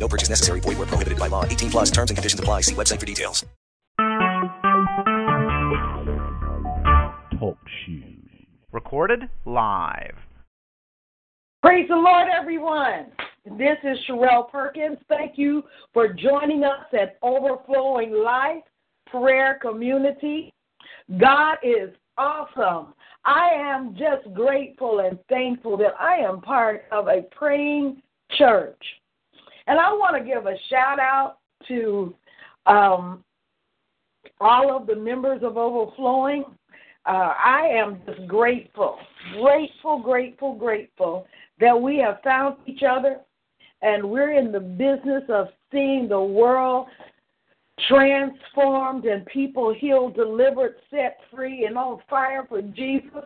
No purchase necessary. Void where prohibited by law. 18 plus terms and conditions apply. See website for details. Talk shoes. Recorded live. Praise the Lord, everyone. This is Sherelle Perkins. Thank you for joining us at Overflowing Life Prayer Community. God is awesome. I am just grateful and thankful that I am part of a praying church. And I want to give a shout out to um, all of the members of Overflowing. Uh, I am just grateful, grateful, grateful, grateful that we have found each other and we're in the business of seeing the world transformed and people healed, delivered, set free, and on fire for Jesus.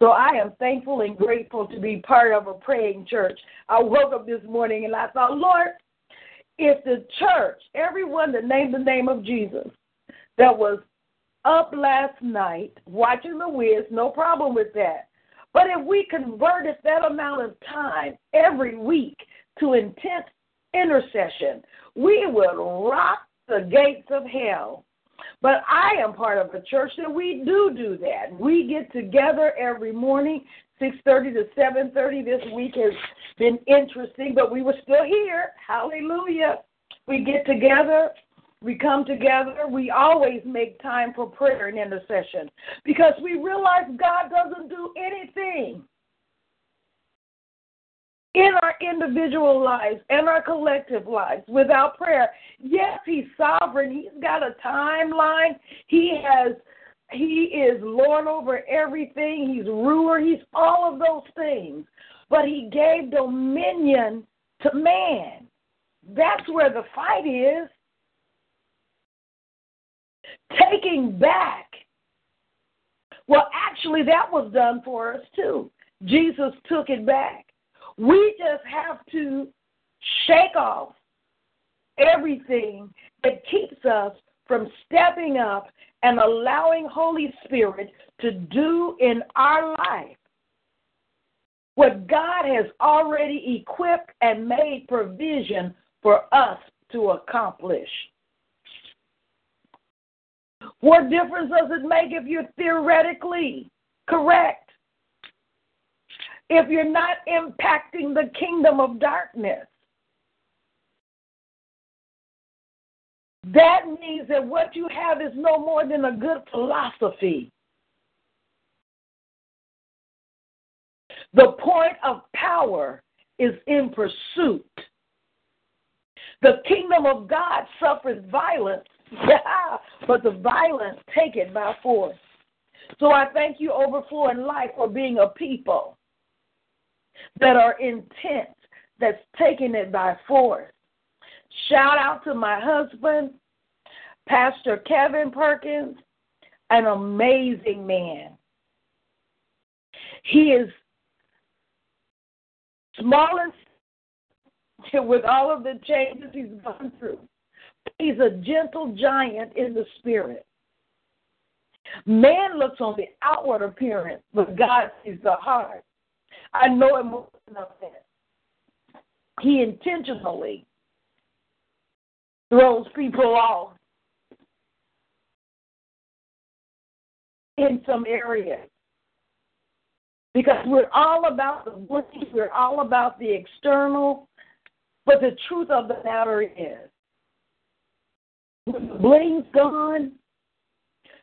So I am thankful and grateful to be part of a praying church. I woke up this morning and I thought, Lord, if the church, everyone that named the name of Jesus, that was up last night watching the Wiz, no problem with that. But if we converted that amount of time every week to intense intercession, we would rock the gates of hell. But I am part of a church that we do do that. We get together every morning, 6:30 to 7:30. This week has been interesting, but we were still here. Hallelujah. We get together, we come together, we always make time for prayer and intercession because we realize God doesn't do anything in our individual lives and our collective lives without prayer. Yes, he's sovereign. He's got a timeline. He has he is Lord over everything. He's ruler. He's all of those things. But he gave dominion to man. That's where the fight is. Taking back. Well, actually, that was done for us too. Jesus took it back. We just have to shake off everything that keeps us from stepping up and allowing Holy Spirit to do in our life what God has already equipped and made provision for us to accomplish. What difference does it make if you're theoretically correct? if you're not impacting the kingdom of darkness. That means that what you have is no more than a good philosophy. The point of power is in pursuit. The kingdom of God suffers violence, but the violence take it by force. So I thank you, Overflowing Life, for being a people that are intent, that's taking it by force. Shout out to my husband, Pastor Kevin Perkins, an amazing man. He is small and with all of the changes he's gone through. He's a gentle giant in the spirit. Man looks on the outward appearance, but God sees the heart. I know him more than that. He intentionally throws people off in some areas. Because we're all about the bling, we're all about the external, but the truth of the matter is, when the bling's gone,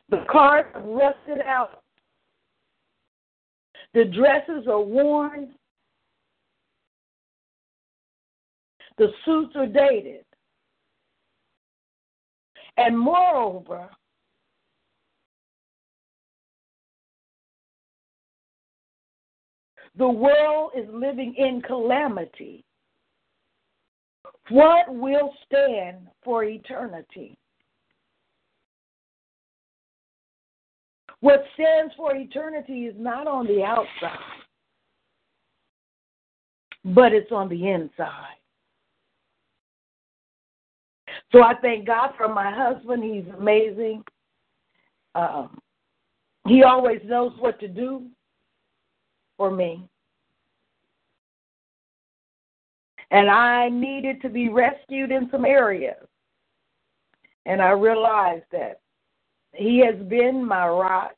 the cars have rusted out, the dresses are worn. The suits are dated. And moreover, the world is living in calamity. What will stand for eternity? What stands for eternity is not on the outside, but it's on the inside. So I thank God for my husband. He's amazing. Um, he always knows what to do for me. And I needed to be rescued in some areas. And I realized that he has been my rock.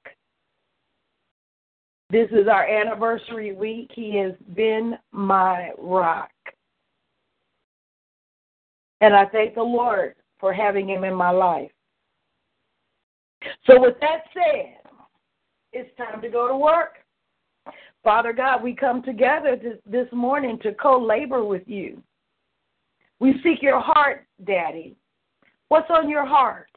This is our anniversary week. He has been my rock. And I thank the Lord for having him in my life. So, with that said, it's time to go to work. Father God, we come together this morning to co labor with you. We seek your heart, Daddy. What's on your heart?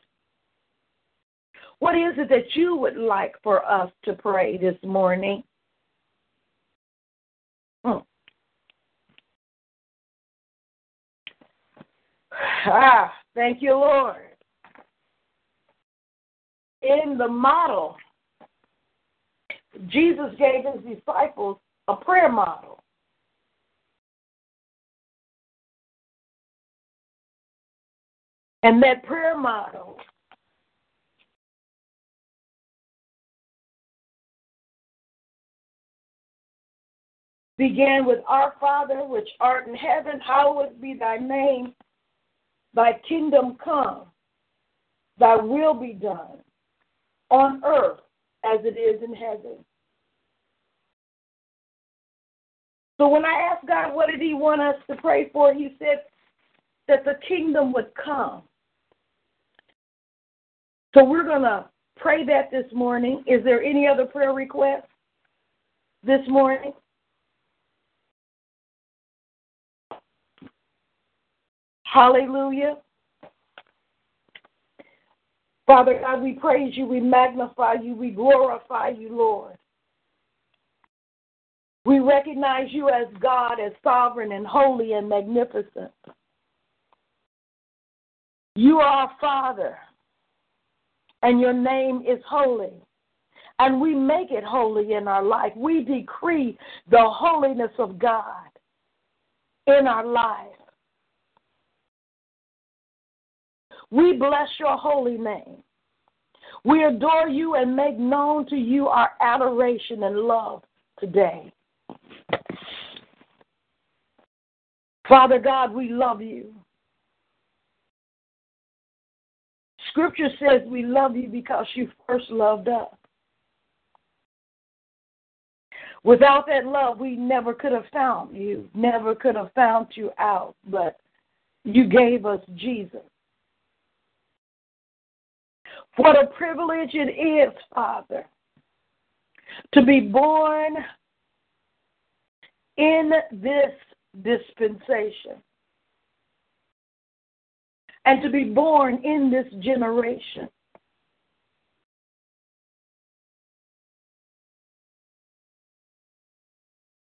What is it that you would like for us to pray this morning? Hmm. Ah, thank you, Lord. In the model, Jesus gave his disciples a prayer model. And that prayer model began with Our Father, which art in heaven, hallowed be thy name. Thy kingdom come, thy will be done on earth as it is in heaven. So when I asked God what did he want us to pray for, he said that the kingdom would come. So we're going to pray that this morning. Is there any other prayer request this morning? Hallelujah. Father God, we praise you, we magnify you, we glorify you, Lord. We recognize you as God, as sovereign and holy and magnificent. You are our Father, and your name is holy. And we make it holy in our life. We decree the holiness of God in our life. We bless your holy name. We adore you and make known to you our adoration and love today. Father God, we love you. Scripture says we love you because you first loved us. Without that love, we never could have found you, never could have found you out, but you gave us Jesus. What a privilege it is, Father, to be born in this dispensation and to be born in this generation.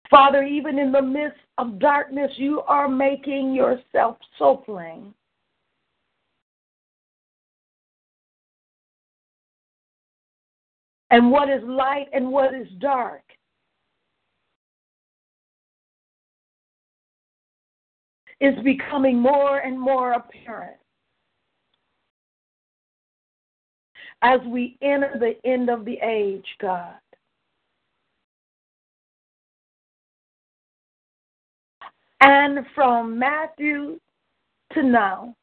Father, even in the midst of darkness, you are making yourself so plain. And what is light and what is dark. Is becoming more and more apparent as we enter the end of the age, God. And from Matthew to now,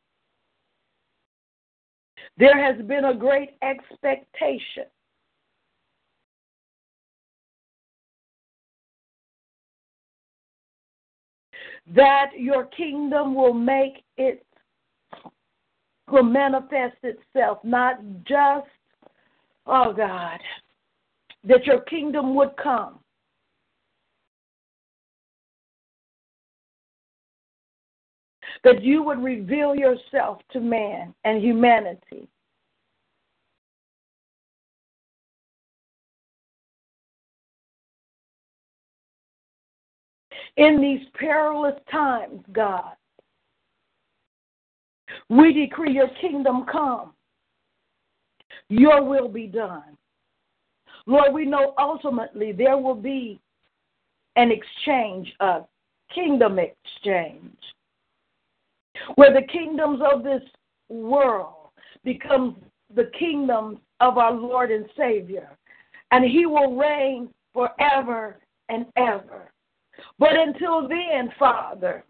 there has been a great expectation that your kingdom will make it will manifest itself, not just, oh God, that your kingdom would come. That you would reveal yourself to man and humanity. In these perilous times, God. We decree your kingdom come, your will be done Lord, we know ultimately there will be an exchange, a kingdom exchange, where the kingdoms of this world become the kingdoms of our Lord and Savior, and He will reign forever and ever. But until then, Father,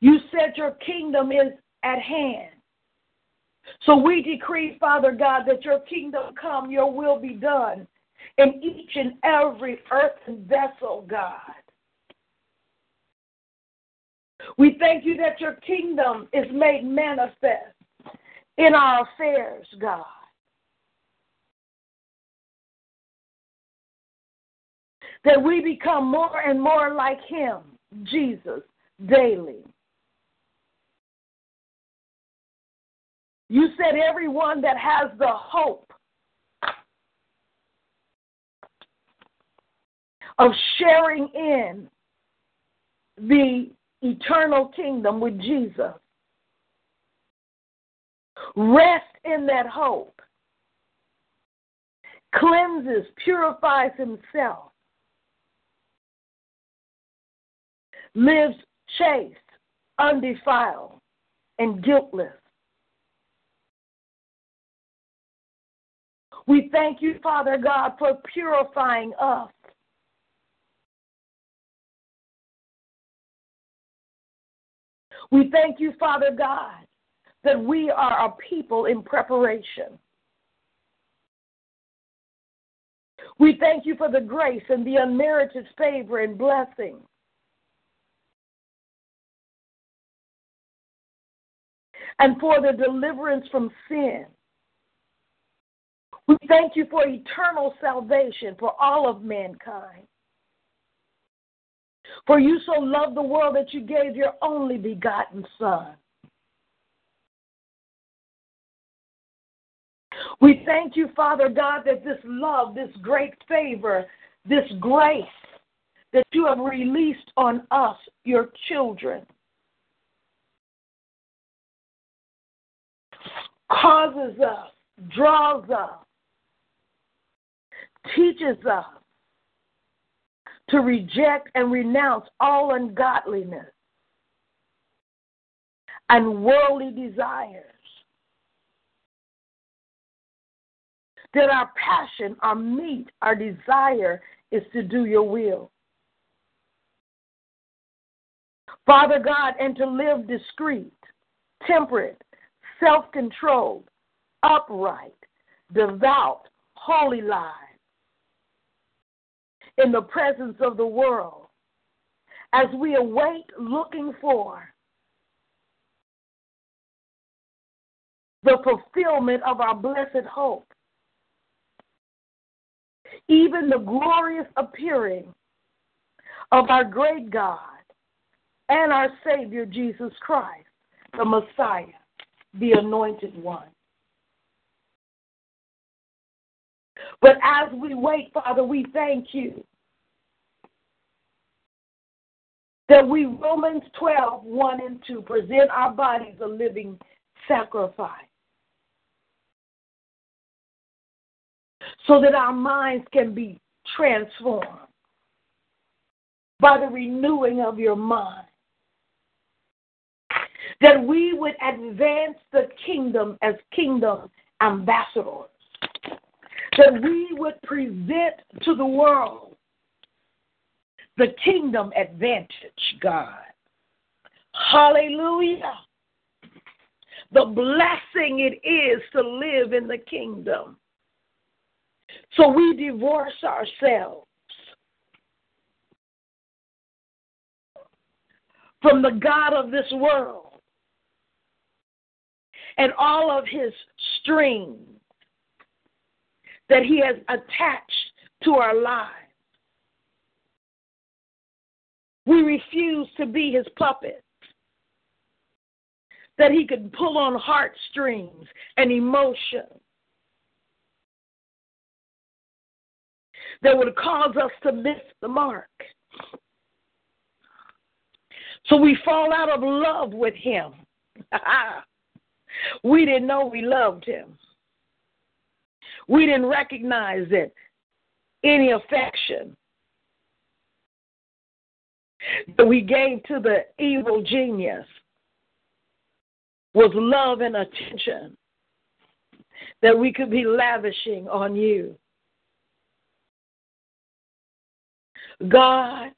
you said your kingdom is at hand. So we decree, Father God, that your kingdom come, your will be done in each and every earthen vessel, God. We thank you that your kingdom is made manifest in our affairs, God. That we become more and more like him, Jesus, daily. You said everyone that has the hope of sharing in the eternal kingdom with Jesus. Rest in that hope. Cleanses, purifies himself. Lives chaste, undefiled, and guiltless. We thank you, Father God, for purifying us. We thank you, Father God, that we are a people in preparation. We thank you for the grace and the unmerited favor and blessing. And for the deliverance from sin. We thank you for eternal salvation for all of mankind. For you so loved the world that you gave your only begotten Son. We thank you, Father God, that this love, this great favor, this grace that you have released on us, your children, causes us, draws us, teaches us to reject and renounce all ungodliness and worldly desires. That our passion, our meat, our desire is to do your will. Father God, and to live discreet, temperate, self controlled, upright, devout, holy lives in the presence of the world as we await looking for the fulfillment of our blessed hope, even the glorious appearing of our great God and our Savior Jesus Christ, the Messiah, the Anointed One. But as we wait, Father, we thank you that we, Romans 12, 1 and 2, present our bodies a living sacrifice so that our minds can be transformed by the renewing of your mind. That we would advance the kingdom as kingdom ambassadors that we would present to the world the kingdom advantage, God. Hallelujah. The blessing it is to live in the kingdom. So we divorce ourselves from the God of this world and all of his strings that He has attached to our lives. We refuse to be His puppets. That He could pull on heartstrings and emotions that would cause us to miss the mark. So we fall out of love with Him. we didn't know we loved Him. We didn't recognize it. Any affection that we gave to the evil genius was love and attention that we could be lavishing on you. God,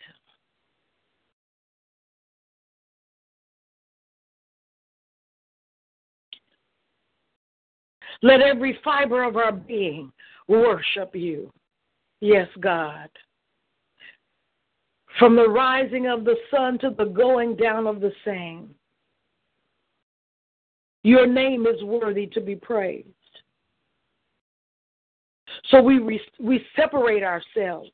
let every fiber of our being worship you. Yes, God. From the rising of the sun to the going down of the same. Your name is worthy to be praised. So we we separate ourselves.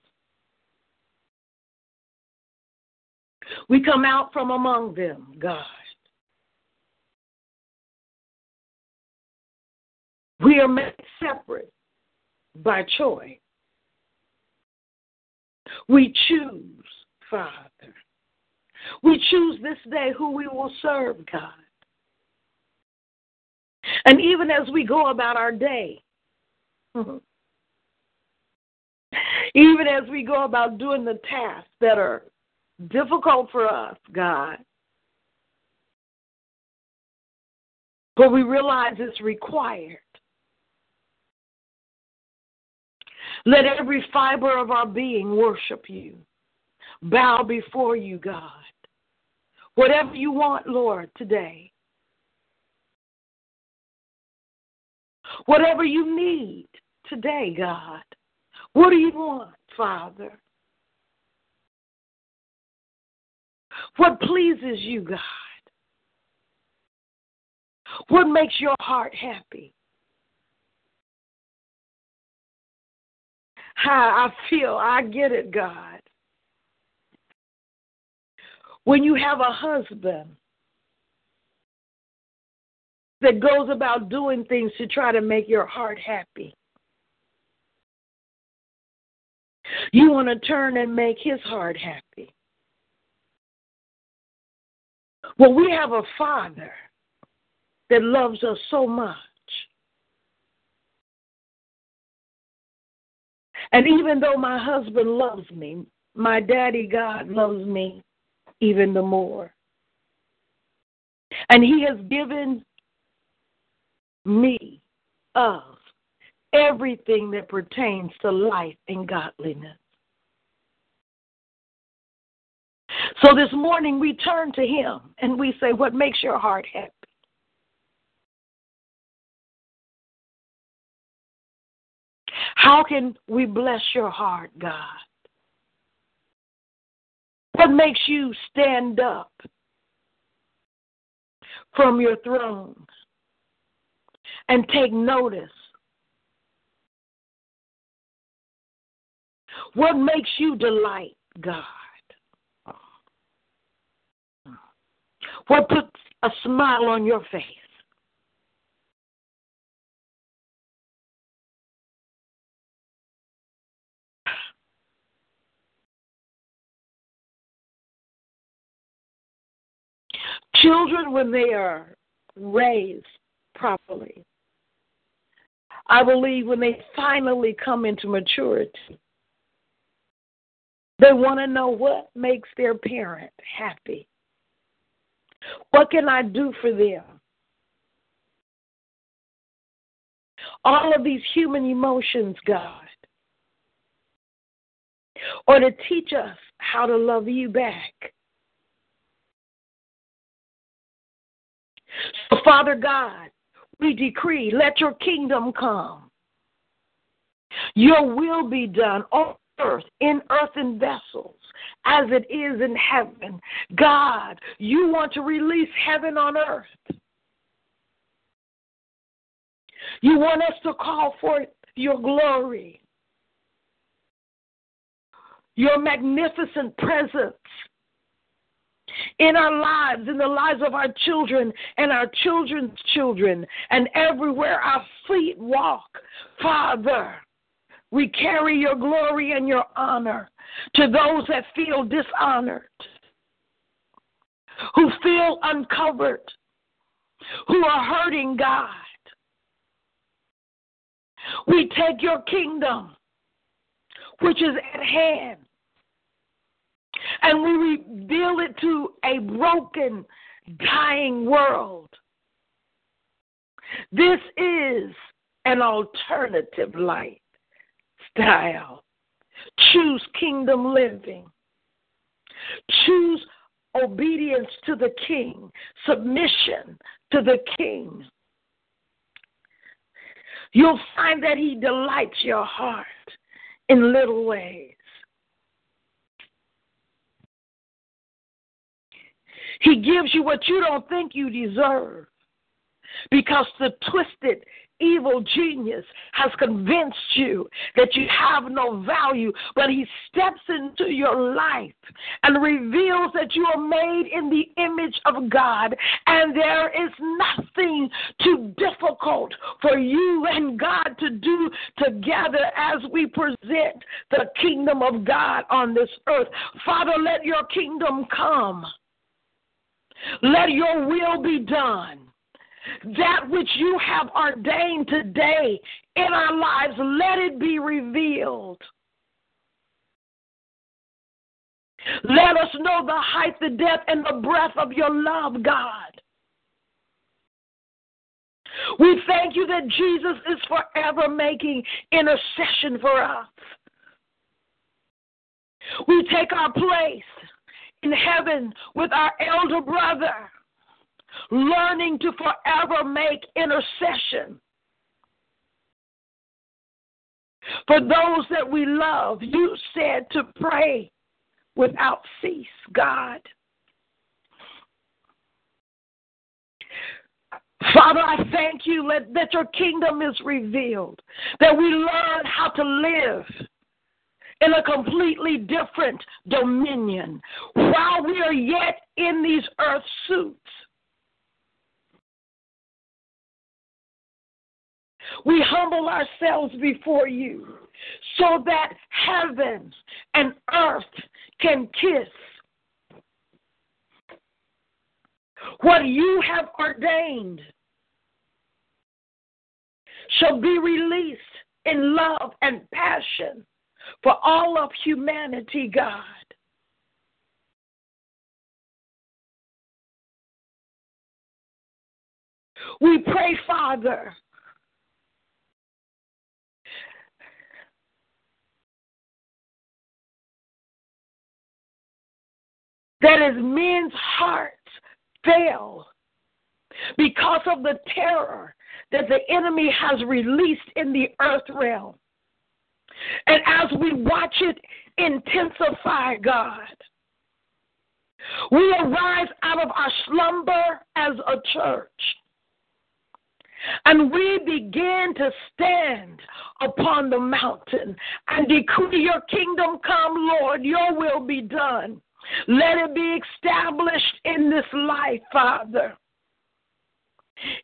We come out from among them, God. We are made separate by choice. We choose, Father. We choose this day who we will serve, God. And even as we go about our day, even as we go about doing the tasks that are difficult for us, God, but we realize it's required. Let every fiber of our being worship you, bow before you, God. Whatever you want, Lord, today. Whatever you need today, God. What do you want, Father? What pleases you, God? What makes your heart happy? How I feel, I get it, God. When you have a husband that goes about doing things to try to make your heart happy. You want to turn and make his heart happy. Well, we have a father that loves us so much. And even though my husband loves me, my daddy God loves me even the more. And he has given me of everything that pertains to life and godliness. So this morning we turn to Him and we say, What makes your heart happy? How can we bless your heart, God? What makes you stand up from your throne and take notice. What makes you delight God? What puts a smile on your face? Children, when they are raised properly, I believe when they finally come into maturity, they want to know what makes their parent happy. What can I do for them? All of these human emotions, God, or to teach us how to love you back. So, Father God, we decree, let your kingdom come. Your will be done on earth, in earthen vessels, as it is in heaven. God, you want to release heaven on earth. You want us to call forth your glory, your magnificent presence in our lives, in the lives of our children and our children's children, and everywhere our feet walk. Father, we carry your glory and your honor to those that feel dishonored, who feel uncovered, who are hurting God. We take your kingdom, which is at hand, and we reveal it to a broken, dying world. This is an alternative lifestyle. Choose kingdom living. Choose obedience to the king, submission to the king. You'll find that he delights your heart in little ways. He gives you what you don't think you deserve because the twisted evil genius has convinced you that you have no value, but he steps into your life and reveals that you are made in the image of God, and there is nothing too difficult for you and God to do together as we present the kingdom of God on this earth. Father, let your kingdom come. Let your will be done that which you have ordained today in our lives, let it be revealed. Let us know the height, the depth, and the breadth of your love, God. We thank you that Jesus is forever making intercession for us. We take our place in heaven with our elder brother learning to forever make intercession for those that we love. You said to pray without cease, God. Father, I thank you that, that your kingdom is revealed, that we learn how to live in a completely different dominion while we are yet in these earth suits. We humble ourselves before you so that heaven and earth can kiss. What you have ordained shall be released in love and passion for all of humanity, God. We pray, Father, that as men's hearts fail because of the terror that the enemy has released in the earth realm. And as we watch it intensify, God, we arise out of our slumber as a church. And we begin to stand upon the mountain and decree your kingdom come, Lord, your will be done let it be established in this life, Father.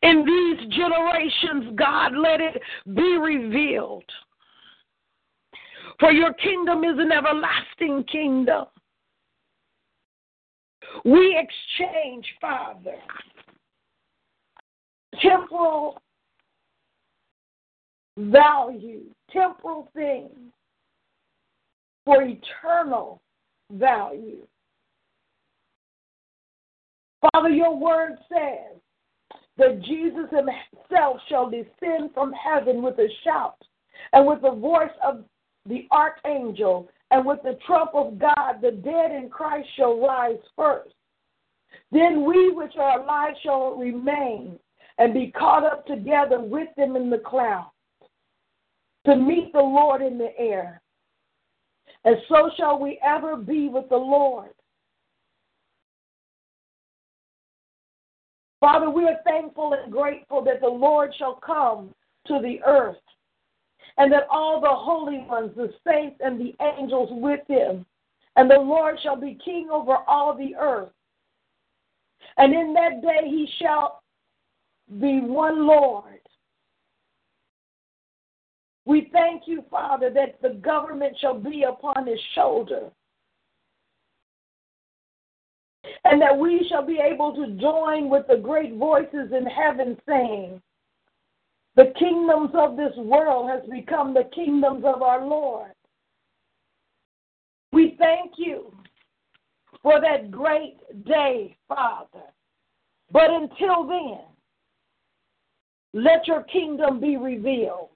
In these generations, God, let it be revealed. For your kingdom is an everlasting kingdom. We exchange, Father, temporal value, temporal things for eternal value. Father, your word says that Jesus himself shall descend from heaven with a shout and with the voice of the archangel and with the trump of God, the dead in Christ shall rise first. Then we which are alive shall remain and be caught up together with them in the clouds to meet the Lord in the air. And so shall we ever be with the Lord. Father, we are thankful and grateful that the Lord shall come to the earth and that all the holy ones, the saints and the angels with him, and the Lord shall be king over all the earth. And in that day he shall be one Lord. We thank you, Father, that the government shall be upon his shoulder and that we shall be able to join with the great voices in heaven saying, The kingdoms of this world has become the kingdoms of our Lord. We thank you for that great day, Father. But until then, let your kingdom be revealed.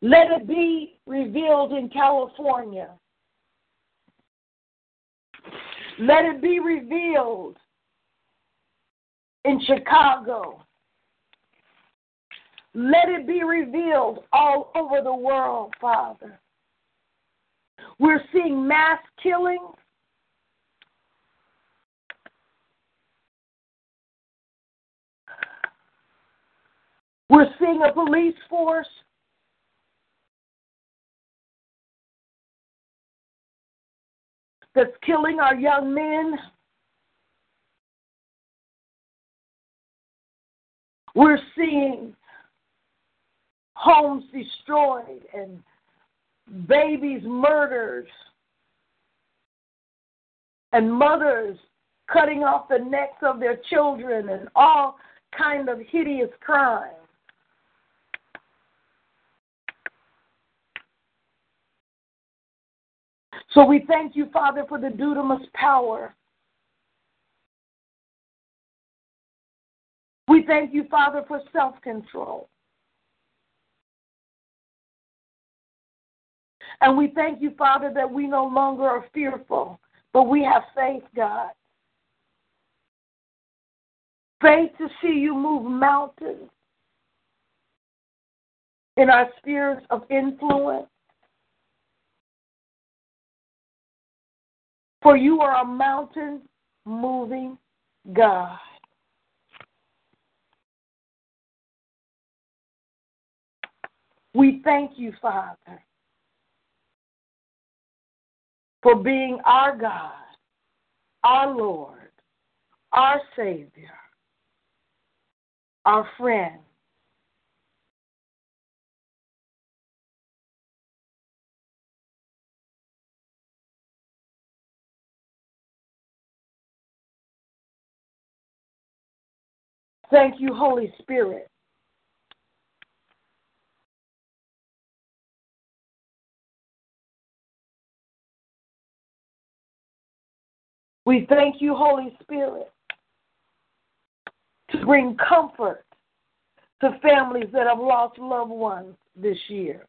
Let it be revealed in California. Let it be revealed in Chicago. Let it be revealed all over the world, Father. We're seeing mass killings. We're seeing a police force that's killing our young men. We're seeing homes destroyed and babies murdered and mothers cutting off the necks of their children and all kind of hideous crimes. So we thank you, Father, for the dunamis power. We thank you, Father, for self control. And we thank you, Father, that we no longer are fearful, but we have faith, God. Faith to see you move mountains in our spheres of influence. For you are a mountain moving God. We thank you, Father, for being our God, our Lord, our Savior, our friend. Thank you, Holy Spirit. We thank you, Holy Spirit, to bring comfort to families that have lost loved ones this year.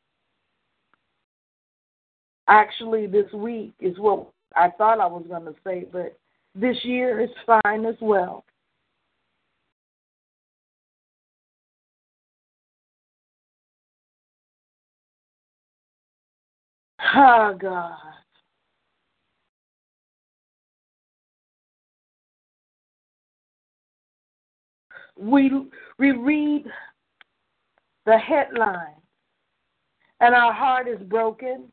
Actually, this week is what I thought I was going to say, but this year is fine as well. Ah, oh, God. We, we read the headline and our heart is broken.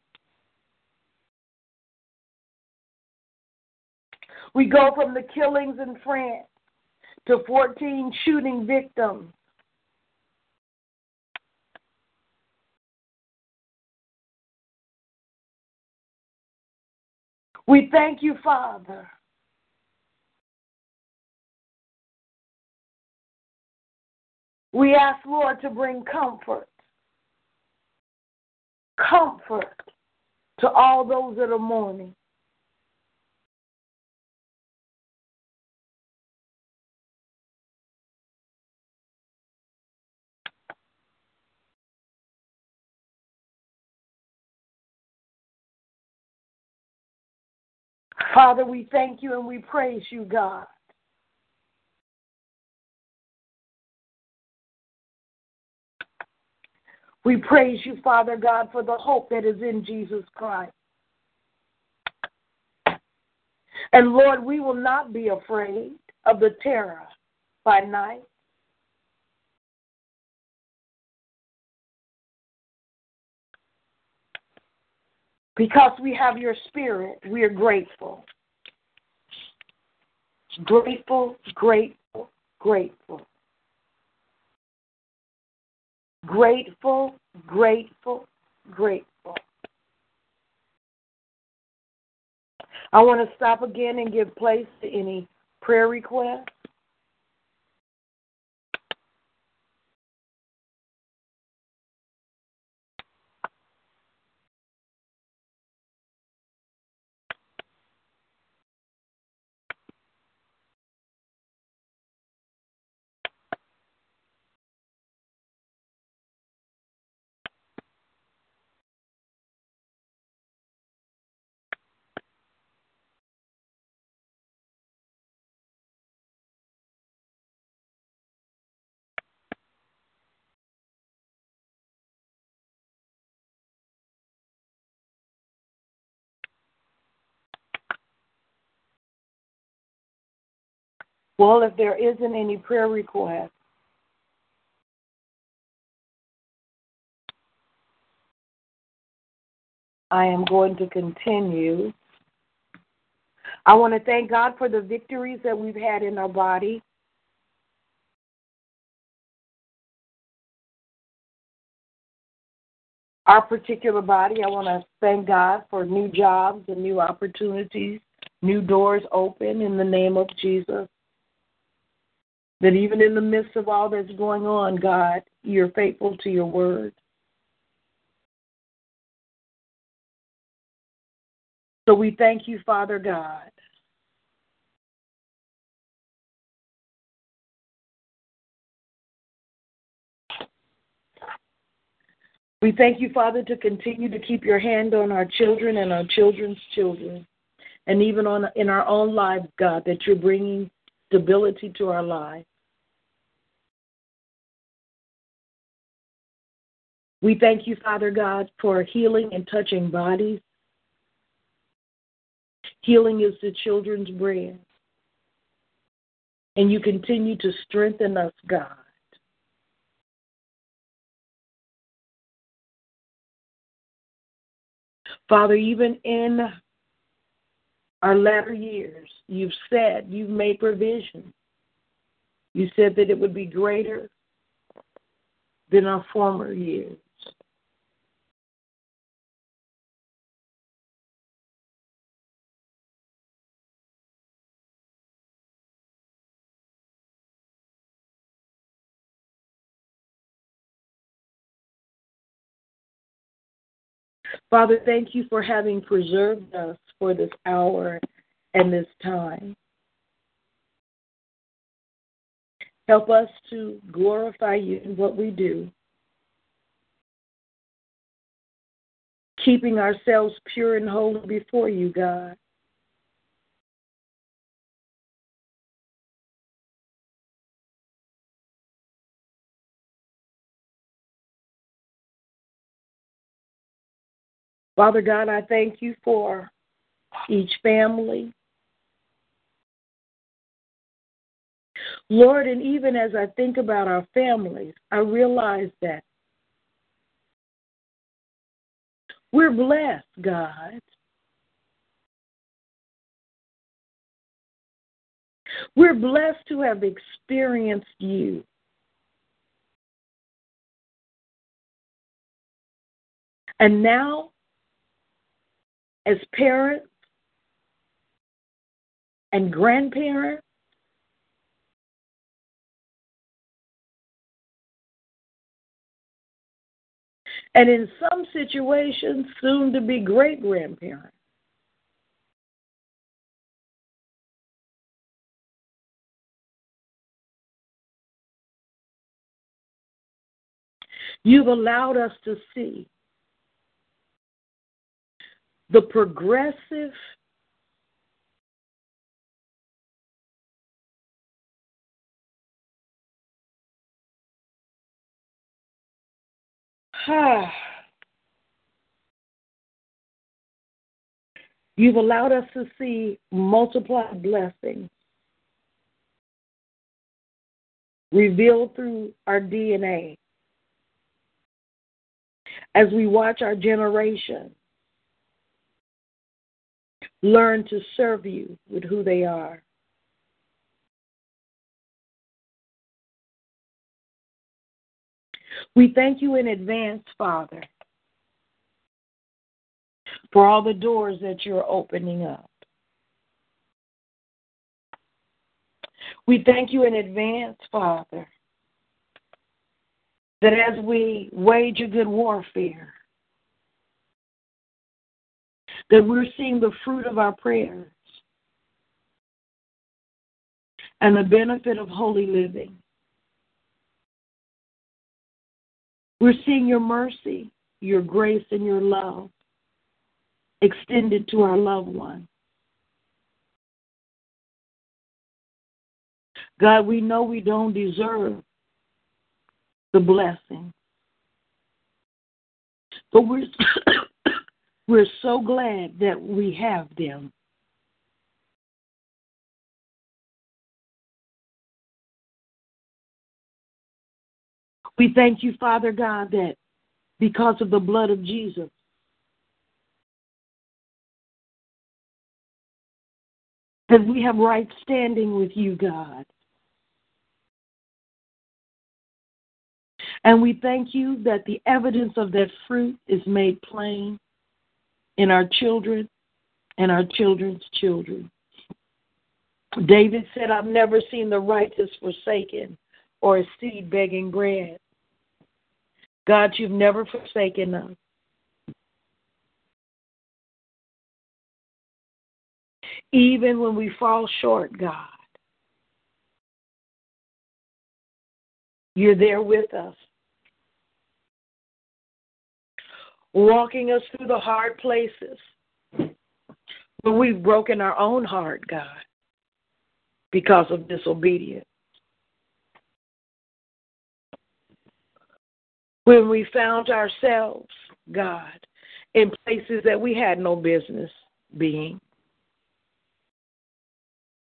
We go from the killings in France to 14 shooting victims. We thank you, Father. We ask, Lord, to bring comfort. Comfort to all those that are mourning. Father, we thank you and we praise you, God. We praise you, Father God, for the hope that is in Jesus Christ. And Lord, we will not be afraid of the terror by night. Because we have your spirit, we are grateful. Grateful, grateful, grateful. Grateful, grateful, grateful. I want to stop again and give place to any prayer requests. Well, if there isn't any prayer request, I am going to continue. I want to thank God for the victories that we've had in our body. Our particular body, I want to thank God for new jobs and new opportunities, new doors open in the name of Jesus. That even in the midst of all that's going on, God, you're faithful to your word. So we thank you, Father God. We thank you, Father, to continue to keep your hand on our children and our children's children, and even on in our own lives, God, that you're bringing stability to our lives. We thank you, Father God, for healing and touching bodies. Healing is the children's bread. And you continue to strengthen us, God. Father, even in our latter years, you've said, you've made provision. You said that it would be greater than our former years. Father, thank you for having preserved us for this hour and this time. Help us to glorify you in what we do, keeping ourselves pure and holy before you, God. Father God, I thank you for each family. Lord, and even as I think about our families, I realize that we're blessed, God. We're blessed to have experienced you. And now as parents and grandparents. And in some situations, soon to be great grandparents. You've allowed us to see the progressive You've allowed us to see multiplied blessings revealed through our DNA as we watch our generation learn to serve you with who they are. We thank you in advance, Father, for all the doors that you're opening up. We thank you in advance, Father, that as we wage a good warfare, that we're seeing the fruit of our prayers and the benefit of holy living. We're seeing your mercy, your grace, and your love extended to our loved one. God, we know we don't deserve the blessing, but we're we're so glad that we have them. We thank you, Father God, that because of the blood of Jesus, that we have right standing with you, God. And we thank you that the evidence of that fruit is made plain in our children and our children's children. David said, I've never seen the righteous forsaken or a seed begging bread. God, you've never forsaken us. Even when we fall short, God, you're there with us. Walking us through the hard places where we've broken our own heart, God, because of disobedience. When we found ourselves, God, in places that we had no business being,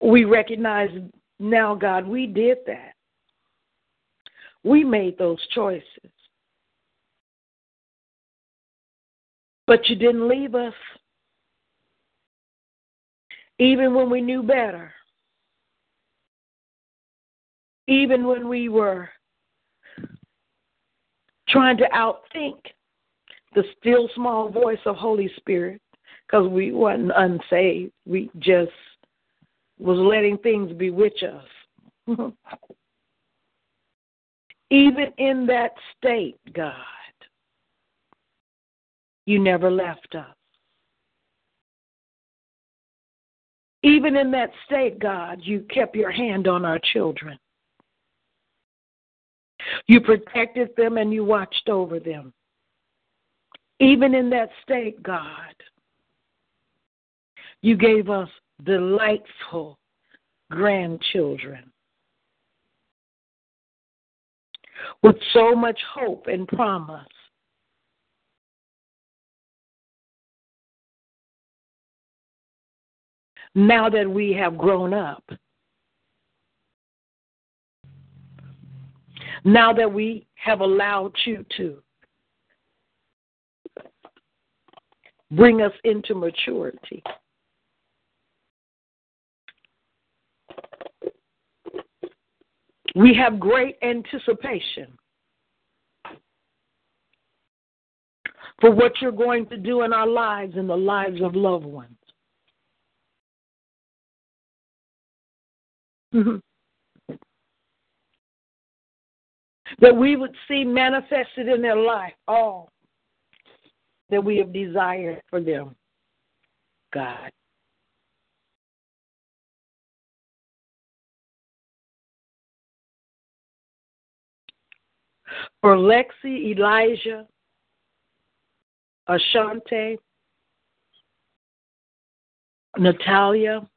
we recognize now, God, we did that. We made those choices. But you didn't leave us. Even when we knew better. Even when we were trying to outthink the still small voice of Holy Spirit because we weren't unsaved. We just was letting things bewitch us. Even in that state, God, you never left us. Even in that state, God, you kept your hand on our children. You protected them and you watched over them. Even in that state, God, you gave us delightful grandchildren with so much hope and promise. Now that we have grown up. Now that we have allowed you to bring us into maturity. We have great anticipation for what you're going to do in our lives and the lives of loved ones. Mm-hmm. That we would see manifested in their life all that we have desired for them, God. For Lexi, Elijah, Ashante, Natalia,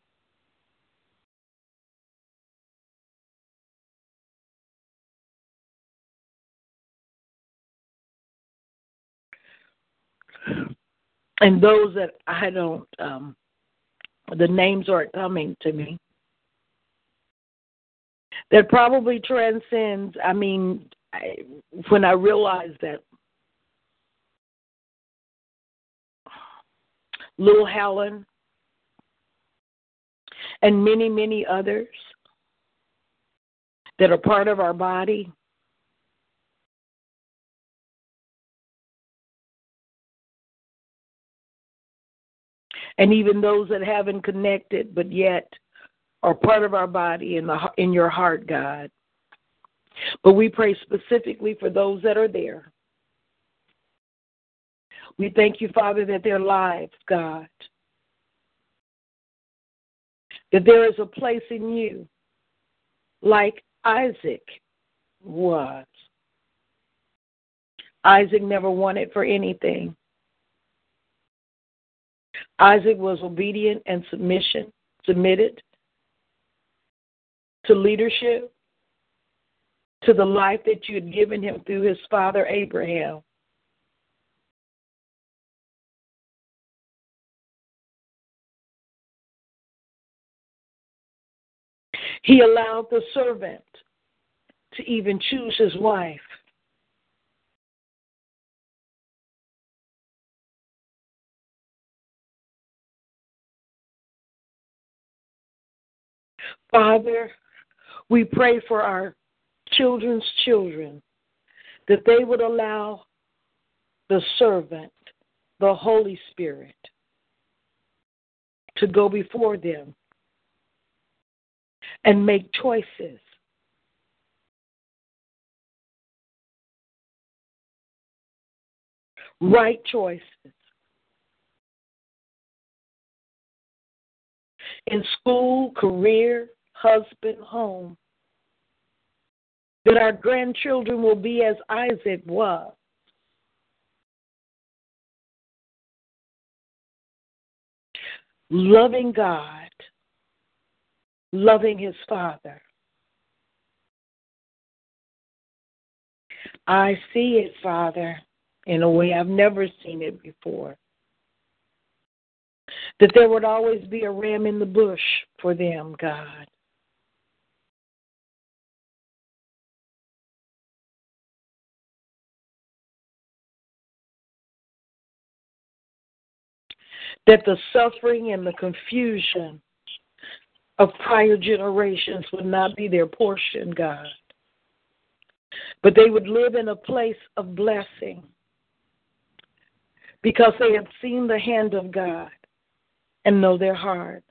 and those that I don't, um, the names aren't coming to me. That probably transcends. I mean, I, when I realized that Little Helen and many, many others that are part of our body and even those that haven't connected but yet are part of our body in the in your heart, God. But we pray specifically for those that are there. We thank you, Father, that their lives, God, that there is a place in you like Isaac was. Isaac never wanted for anything. Isaac was obedient and submission, submitted to leadership, to the life that you had given him through his father Abraham. He allowed the servant to even choose his wife Father, we pray for our children's children that they would allow the servant, the Holy Spirit, to go before them and make choices. Right choices. In school, career, husband, home. That our grandchildren will be as Isaac was. Loving God, loving his father. I see it, Father, in a way I've never seen it before. That there would always be a ram in the bush for them, God. That the suffering and the confusion of prior generations would not be their portion, God. But they would live in a place of blessing because they have seen the hand of God and know their heart.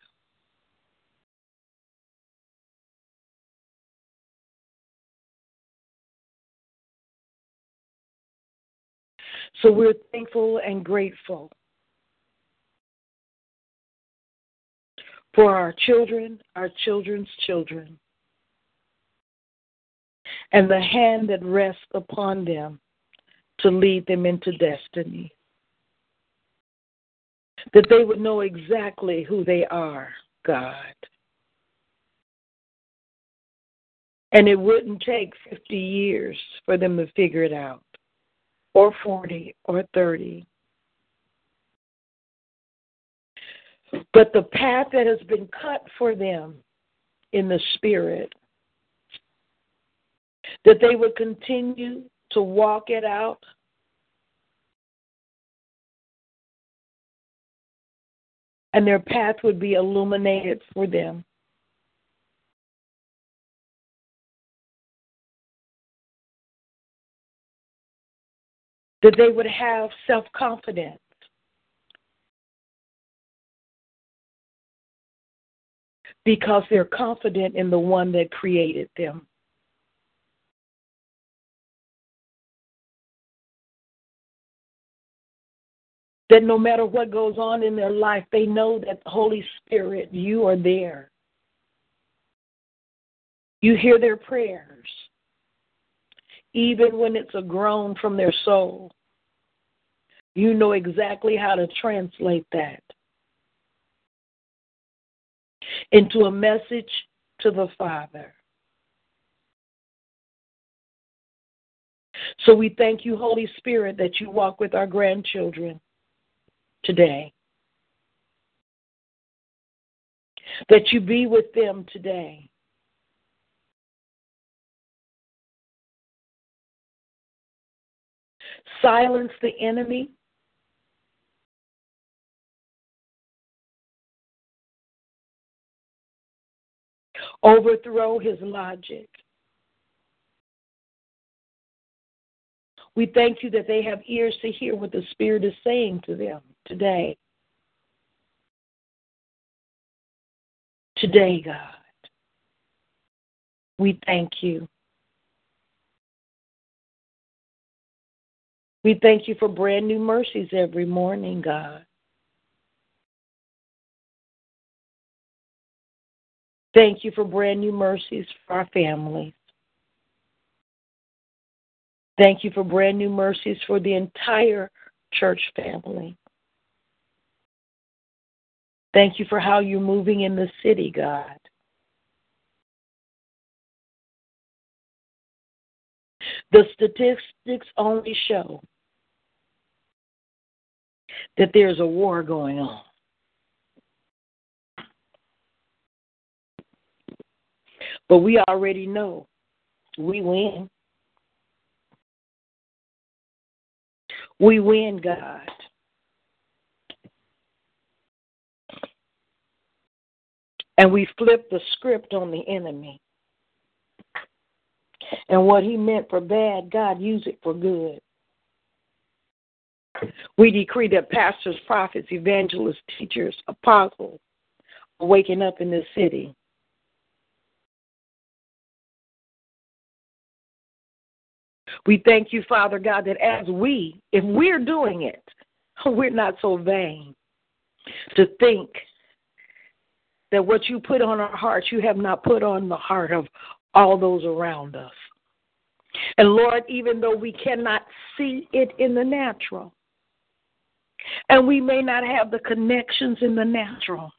So we're thankful and grateful for our children, our children's children, and the hand that rests upon them to lead them into destiny. That they would know exactly who they are, God. And it wouldn't take 50 years for them to figure it out, or 40, or 30. But the path that has been cut for them in the Spirit, that they would continue to walk it out. And their path would be illuminated for them. That they would have self confidence because they're confident in the one that created them. That no matter what goes on in their life, they know that the Holy Spirit, you are there. You hear their prayers, even when it's a groan from their soul. You know exactly how to translate that into a message to the Father. So we thank you, Holy Spirit, that you walk with our grandchildren today. That you be with them today. Silence the enemy overthrow his logic. We thank you that they have ears to hear what the Spirit is saying to them today. Today, God, we thank you. We thank you for brand new mercies every morning, God. Thank you for brand new mercies for our families. Thank you for brand new mercies for the entire church family. Thank you for how you're moving in the city, God. The statistics only show that there's a war going on. But we already know we win. We win, God. And we flip the script on the enemy. And what he meant for bad, God used it for good. We decree that pastors, prophets, evangelists, teachers, apostles are waking up in this city. We thank you, Father God, that as we, if we're doing it, we're not so vain to think that what you put on our hearts, you have not put on the heart of all those around us. And Lord, even though we cannot see it in the natural, and we may not have the connections in the natural,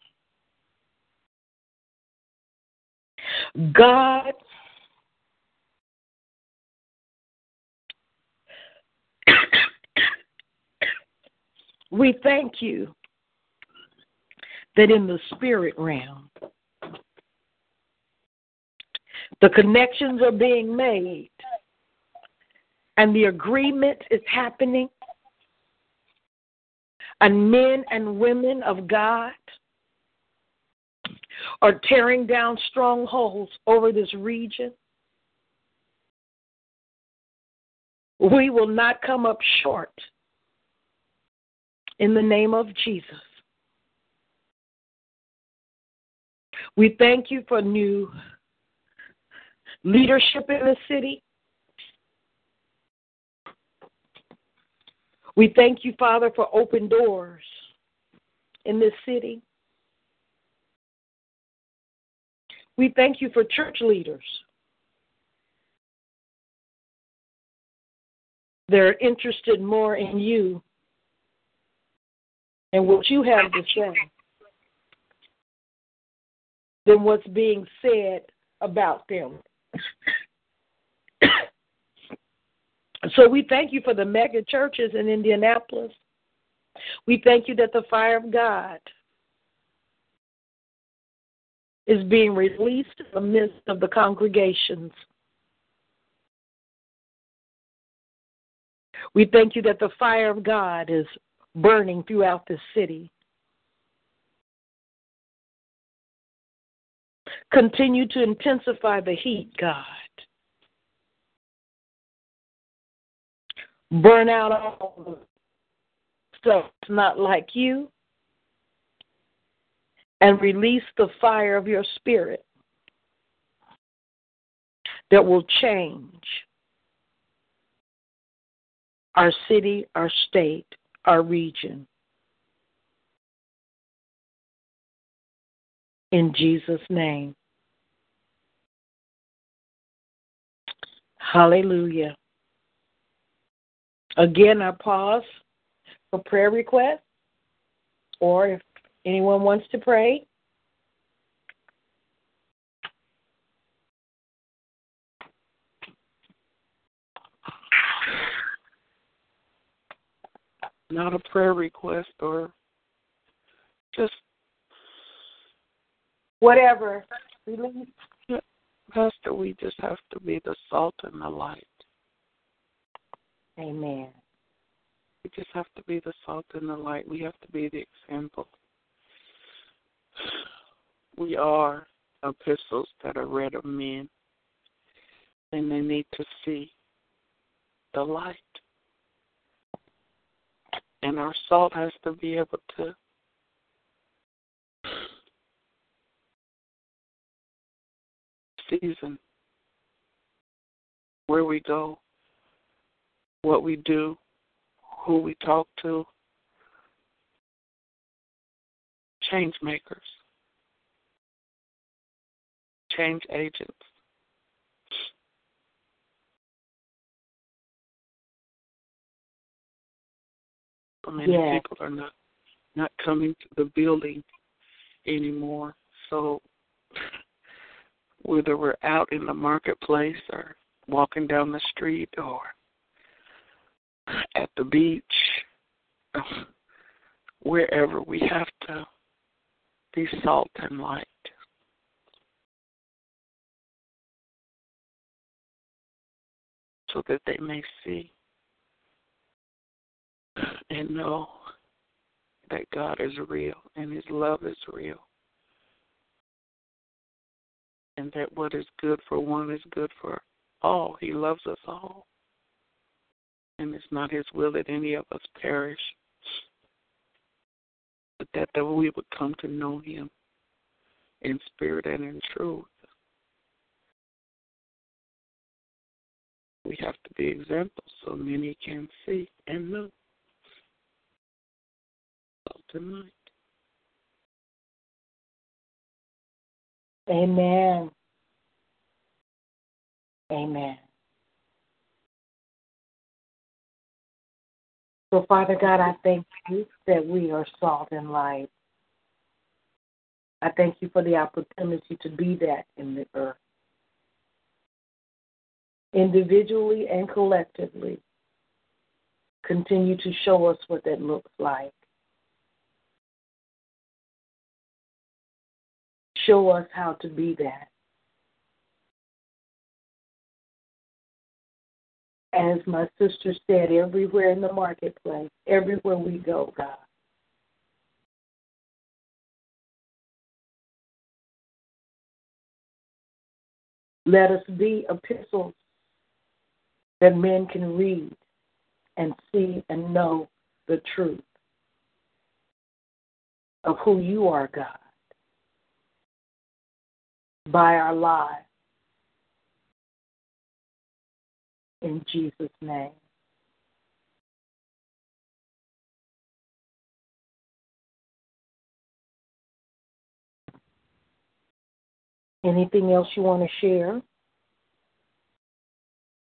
God we thank you that in the spirit realm, the connections are being made and the agreement is happening, and men and women of God are tearing down strongholds over this region. We will not come up short in the name of Jesus. We thank you for new leadership in the city. We thank you, Father, for open doors in this city. We thank you for church leaders. They're interested more in you and what you have to say than what's being said about them. so we thank you for the mega churches in Indianapolis. We thank you that the fire of God is being released in the midst of the congregations. We thank you that the fire of God is burning throughout the city. Continue to intensify the heat, God. Burn out all the stuff not like you and release the fire of your spirit that will change our city, our state, our region. In Jesus' name. Hallelujah. Again, I pause for prayer requests, or if anyone wants to pray. Not a prayer request or just whatever. Release. Pastor, we just have to be the salt and the light. Amen. We just have to be the salt and the light. We have to be the example. We are epistles that are read of men, and they need to see the light. And our salt has to be able to season where we go, what we do, who we talk to. Change makers, change agents. Many yeah. people are not not coming to the building anymore. So whether we're out in the marketplace or walking down the street or at the beach, wherever we have to be salt and light. So that they may see and know that God is real and His love is real. and that what is good for one is good for all. He loves us all. And it's not his will that any of us perish, but that, that we would come to know him in spirit and in truth. We have to be examples so many can see and know. So tonight. Amen. Amen. So, Father God, I thank you that we are salt and light. I thank you for the opportunity to be that in the earth. Individually and collectively, continue to show us what that looks like. Show us how to be that. As my sister said, everywhere in the marketplace, everywhere we go, God. Let us be epistles that men can read and see and know the truth of who you are, God, by our lives. In Jesus' name. Anything else you want to share?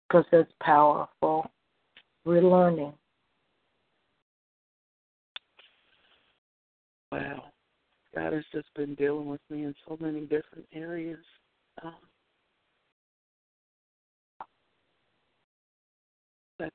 Because that's powerful. We're learning. Wow. God has just been dealing with me in so many different areas. Um, that's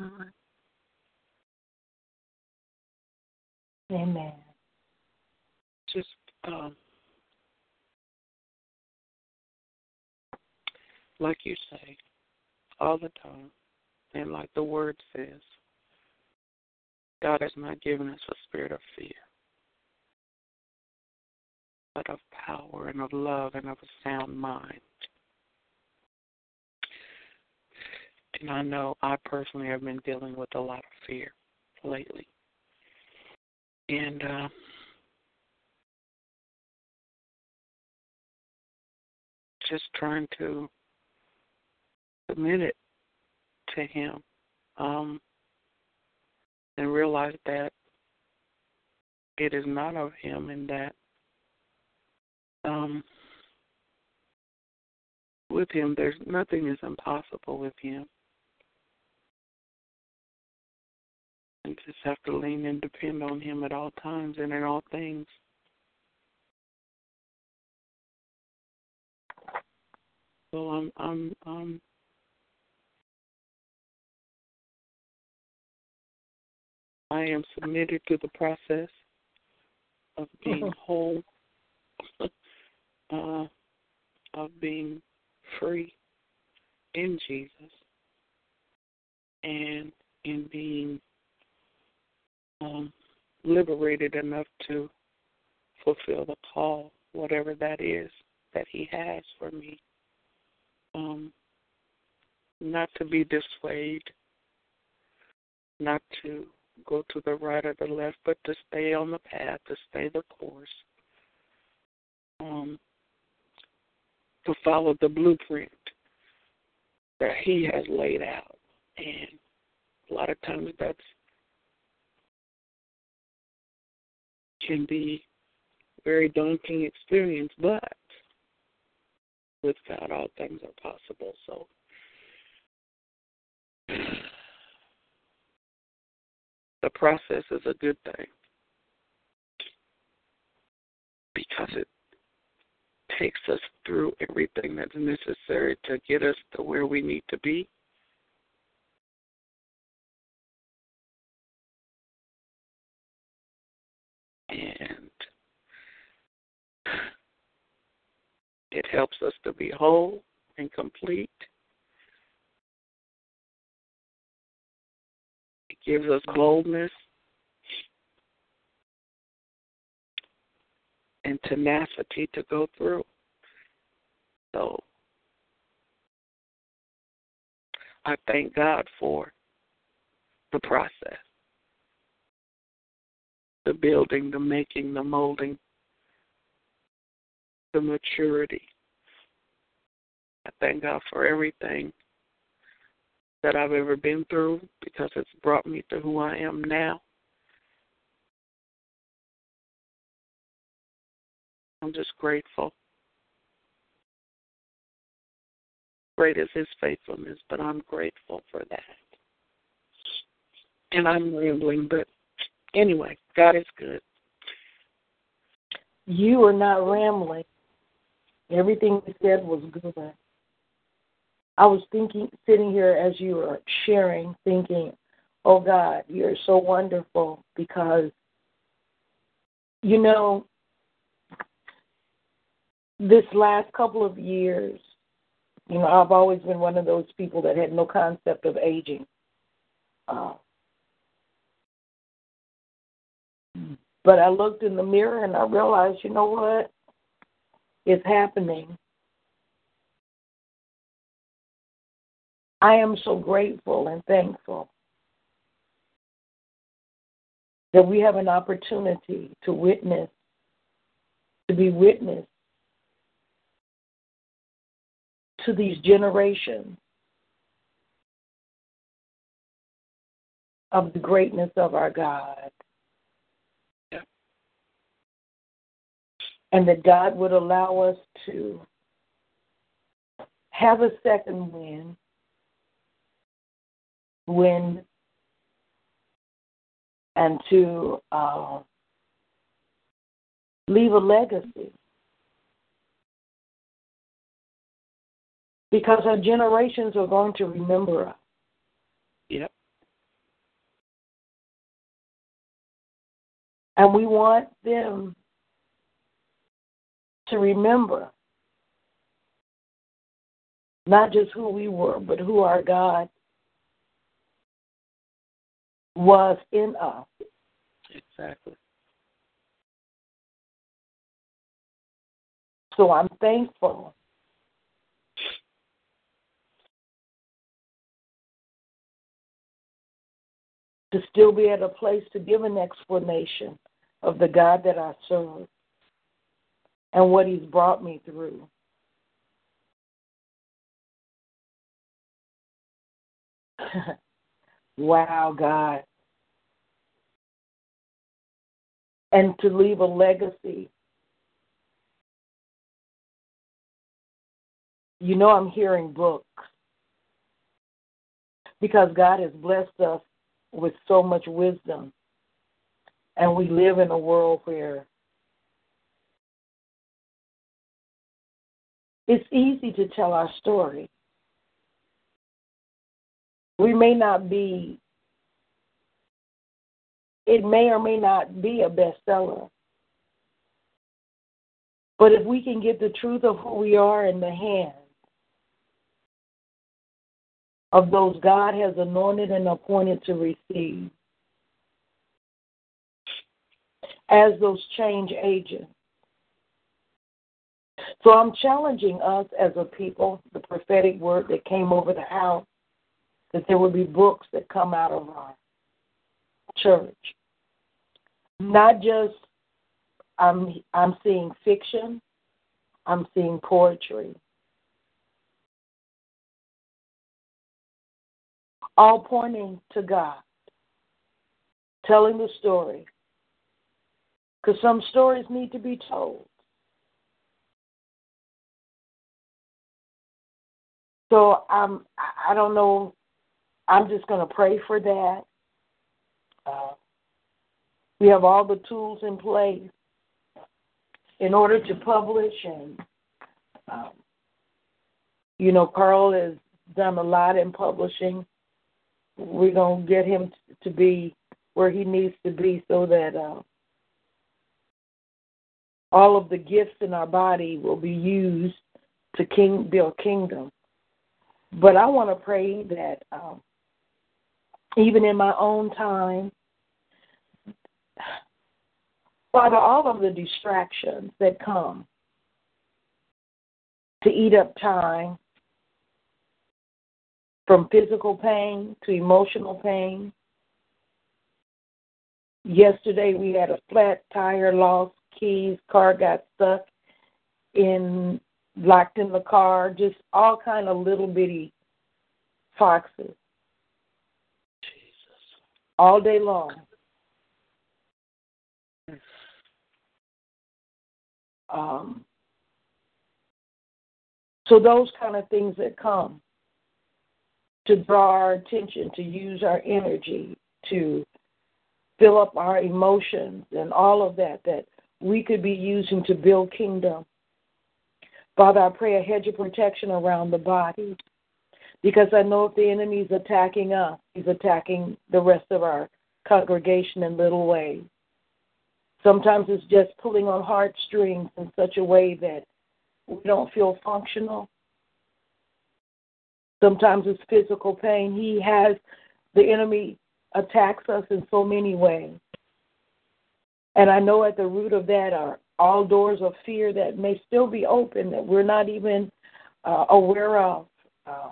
Hmm. Amen. just um, like you say all the time, and like the word says, God has not given us a spirit of fear, but of power and of love and of a sound mind. And I know I personally have been dealing with a lot of fear lately. And uh, just trying to submit it to Him um, and realize that it is not of Him and that um, with Him, there's nothing is impossible with Him. And just have to lean and depend on Him at all times and in all things. So I'm I'm um I am submitted to the process of being whole, uh, of being free in Jesus, and in being um, liberated enough to fulfill the call, whatever that is that He has for me. Um, not to be dissuaded, not to go to the right or the left, but to stay on the path, to stay the course, um, to follow the blueprint that He has laid out. And a lot of times that's can be a very daunting experience, but with God all things are possible. So the process is a good thing because it takes us through everything that's necessary to get us to where we need to be. And it helps us to be whole and complete. It gives us boldness and tenacity to go through. So I thank God for the process the building, the making, the molding, the maturity. I thank God for everything that I've ever been through because it's brought me to who I am now. I'm just grateful. Great is his faithfulness, but I'm grateful for that. And I'm rambling, but anyway, God is good. You are not rambling. Everything you said was good. I was thinking, sitting here as you were sharing, thinking, oh God, you're so wonderful because, you know, this last couple of years, you know, I've always been one of those people that had no concept of aging. Uh, but I looked in the mirror and I realized, you know what? It's happening. I am so grateful and thankful that we have an opportunity to witness, to be witness to these generations of the greatness of our God. And that God would allow us to have a second wind wind and to uh, leave a legacy. Because our generations are going to remember us. Yep. And we want them to remember not just who we were, but who our God was in us. Exactly. So I'm thankful. To still be at a place to give an explanation of the God that I serve and what He's brought me through. wow, God. And to leave a legacy. You know, I'm hearing books because God has blessed us with so much wisdom. And we live in a world where it's easy to tell our story. We may not be, it may or may not be a bestseller. But if we can get the truth of who we are in the hands of those God has anointed and appointed to receive, as those change agents, so I'm challenging us as a people, the prophetic word that came over the house, that there will be books that come out of our church. Not just I'm I'm seeing fiction, I'm seeing poetry. All pointing to God, telling the story. Because some stories need to be told. So um, I don't know. I'm just going to pray for that. Uh, we have all the tools in place in order to publish, and um, you know, Carl has done a lot in publishing. We're going to get him to be where he needs to be so that uh, all of the gifts in our body will be used to king build kingdom. But I want to pray that um, even in my own time, Father, all of the distractions that come to eat up time, from physical pain to emotional pain. Yesterday we had a flat tire, lost keys, car got stuck in locked in the car, just all kind of little bitty foxes. Jesus. All day long. Um, so those kind of things that come to draw our attention, to use our energy, to fill up our emotions and all of that that we could be using to build kingdom. Father, I pray a hedge of protection around the body because I know if the enemy is attacking us, he's attacking the rest of our congregation in little ways. Sometimes it's just pulling on heartstrings in such a way that we don't feel functional. Sometimes it's physical pain. He has, the enemy attacks us in so many ways. And I know at the root of that are all doors of fear that may still be open that we're not even uh, aware of. Uh,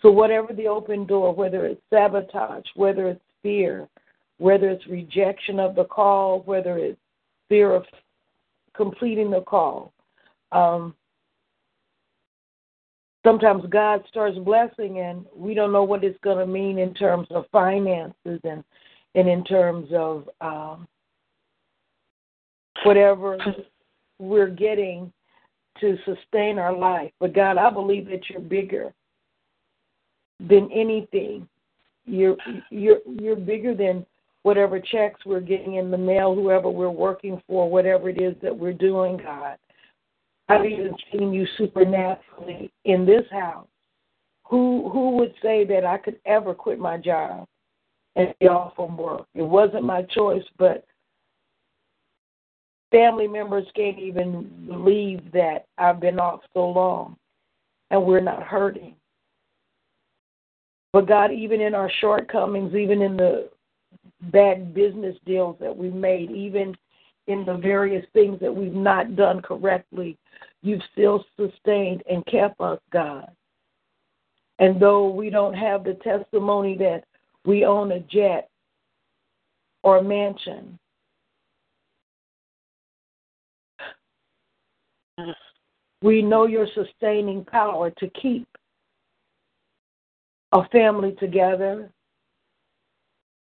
so, whatever the open door, whether it's sabotage, whether it's fear, whether it's rejection of the call, whether it's fear of completing the call, um, sometimes God starts blessing and we don't know what it's going to mean in terms of finances and and in terms of um, whatever we're getting to sustain our life. But God, I believe that you're bigger than anything. You're you're you're bigger than whatever checks we're getting in the mail, whoever we're working for, whatever it is that we're doing, God. I've even seen you supernaturally in this house. Who who would say that I could ever quit my job and be off from work? It wasn't my choice, but family members can't even believe that I've been off so long and we're not hurting. But God, even in our shortcomings, even in the bad business deals that we made, even in the various things that we've not done correctly, you've still sustained and kept us, God. And though we don't have the testimony that we own a jet or a mansion, we know your sustaining power to keep a family together,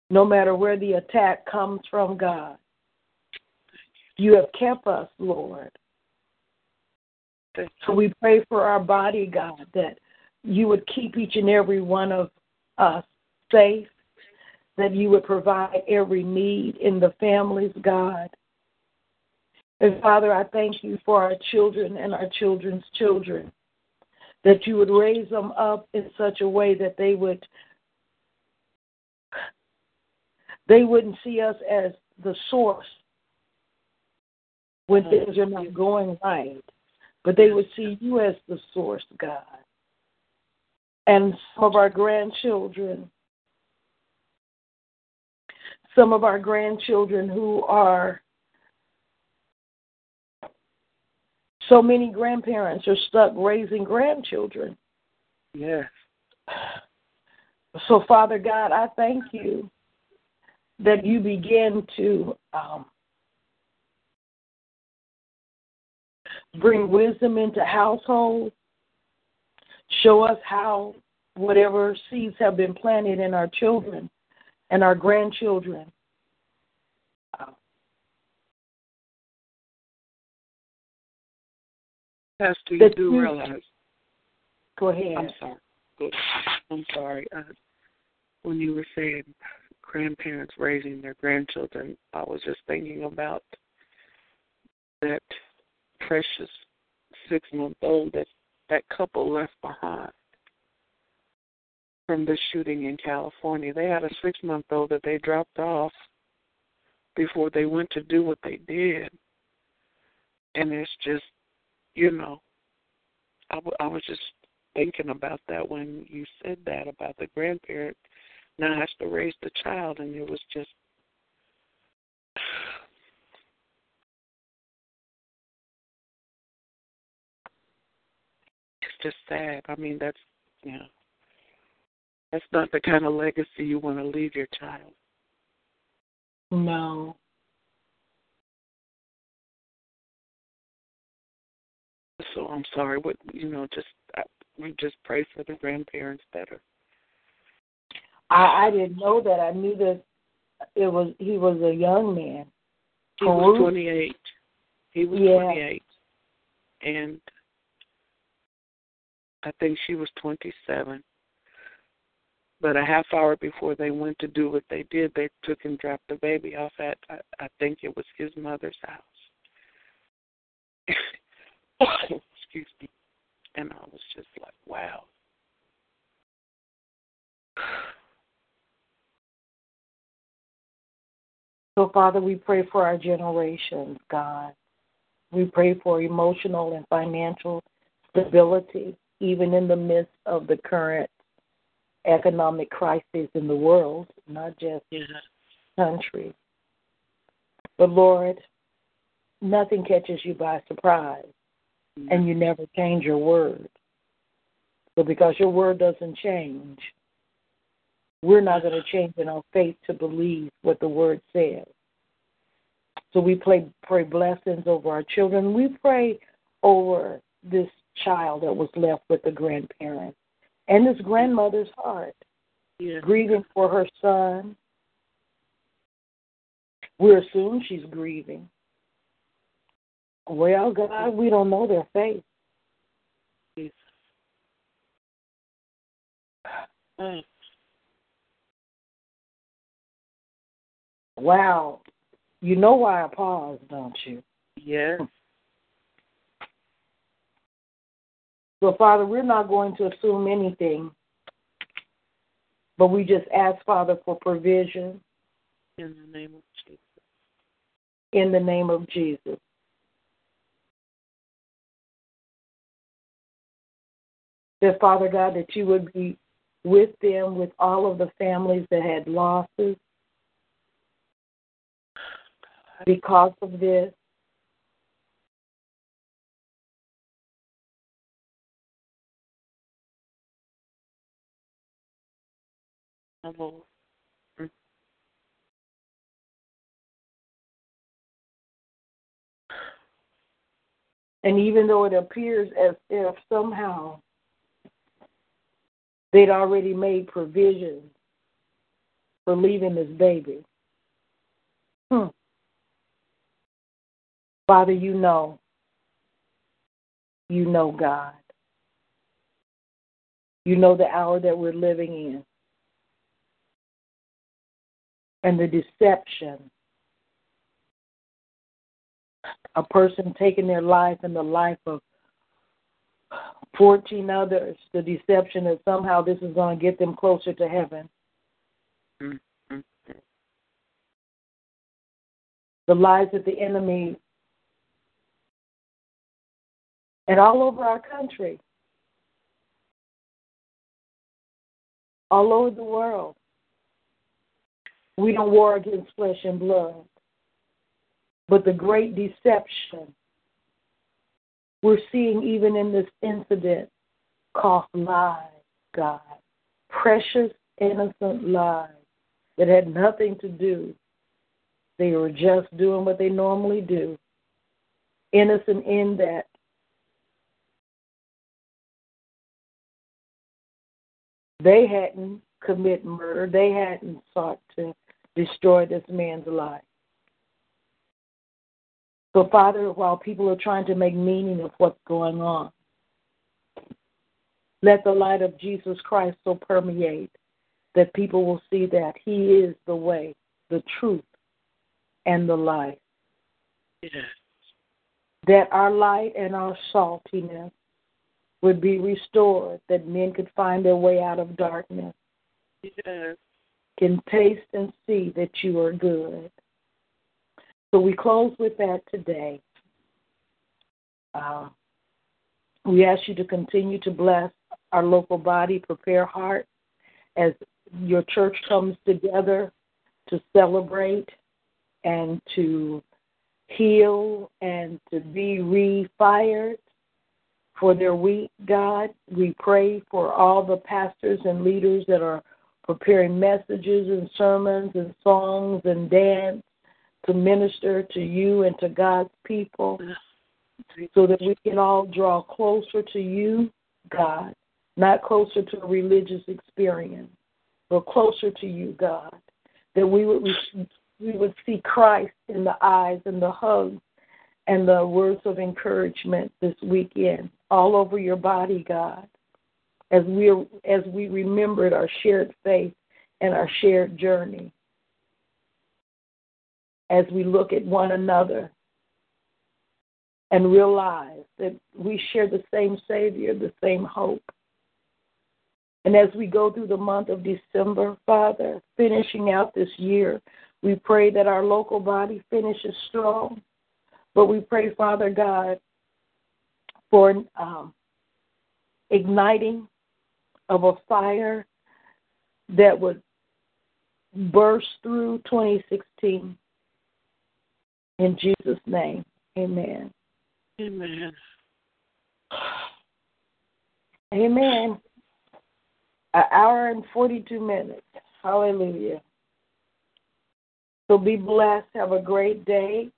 no matter where the attack comes from, God. You have kept us, Lord. So we pray for our body, God, that you would keep each and every one of us safe, that you would provide every need in the families, God. And Father, I thank you for our children and our children's children, that you would raise them up in such a way that they would they wouldn't see us as the source when things are not going right, but they would see you as the source, God. And some of our grandchildren, some of our grandchildren who are so many grandparents are stuck raising grandchildren. Yes. So, Father God, I thank you that you begin to um, bring wisdom into households, show us how whatever seeds have been planted in our children and our grandchildren. Pastor, you do you, realize. Go ahead. I'm sorry. I'm sorry. Uh, when you were saying grandparents raising their grandchildren, I was just thinking about that precious six month old that that couple left behind from the shooting in California. They had a six month old that they dropped off before they went to do what they did. And it's just, you know, I, w- I was just thinking about that when you said that about the grandparent now has to raise the child, and it was just. It's just sad. I mean, that's, you know, that's not the kind of legacy you want to leave your child. No. So I'm sorry. What you know, just I, we just pray for the grandparents better. I, I didn't know that. I knew that it was he was a young man. He was 28. He was Yeah. 28, and I think she was 27. But a half hour before they went to do what they did, they took and dropped the baby off at I, I think it was his mother's house. Excuse me. And I was just like, wow. So, Father, we pray for our generations, God. We pray for emotional and financial stability, even in the midst of the current economic crisis in the world, not just Yeah. country. But, Lord, nothing catches you by surprise, Mm-hmm. and you never change your word. So, because your word doesn't change, we're not going to change in our faith to believe what the word says. So we pray, pray blessings over our children. We pray over this child that was left with the grandparents and this grandmother's heart, yeah. grieving for her son. We assume she's grieving. Well, God, we don't know their faith. Jesus. Mm. Wow. You know why I paused, don't you? Yes. So, Father, we're not going to assume anything, but we just ask, Father, for provision In the name of Jesus. in the name of Jesus. That, Father God, that you would be with them, with all of the families that had losses because of this. And even though it appears as if somehow they'd already made provisions for leaving this baby. Hmm. Father, you know. You know, God. You know the hour that we're living in. And the deception. A person taking their life and the life of 14 others, the deception that somehow this is going to get them closer to heaven. Mm, mm, mm. The lies that the enemy and all over our country, all over the world. We don't war against flesh and blood, but the great deception we're seeing even in this incident cost lives, God. Precious, innocent lives that had nothing to do. They were just doing what they normally do. Innocent in that they hadn't commit murder. They hadn't sought to destroy this man's life. So, Father, while people are trying to make meaning of what's going on, let the light of Jesus Christ so permeate that people will see that He is the way, the truth, and the life. Yes. That our light and our saltiness would be restored, that men could find their way out of darkness, Yes. can taste and see that you are good. So we close with that today. Uh, we ask you to continue to bless our local body, prepare heart as your church comes together to celebrate and to heal and to be refired for their week, God. We pray for all the pastors and leaders that are preparing messages and sermons and songs and dance to minister to you and to God's people so that we can all draw closer to you, God, not closer to a religious experience, but closer to you, God. That we would we would see Christ in the eyes and the hugs and the words of encouragement this weekend all over your body, God, as we as we remembered our shared faith and our shared journey. As we look at one another and realize that we share the same Savior, the same hope. And as we go through the month of December, Father, finishing out this year, we pray that our local body finishes strong. But we pray, Father God, for um, igniting of a fire that would burst through 2016. In Jesus' name, amen. Amen. Amen. An hour and 42 minutes. Hallelujah. So be blessed. Have a great day.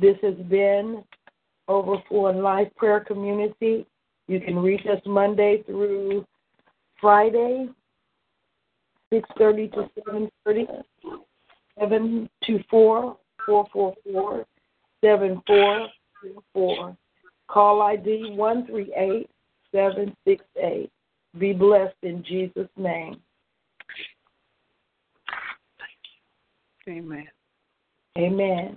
This has been Overflowing Life Prayer Community. You can reach us Monday through Friday, 6.30 to 7.30, 724 444 7444. Call ID 138768. Be blessed in Jesus' name. Amen. Amen.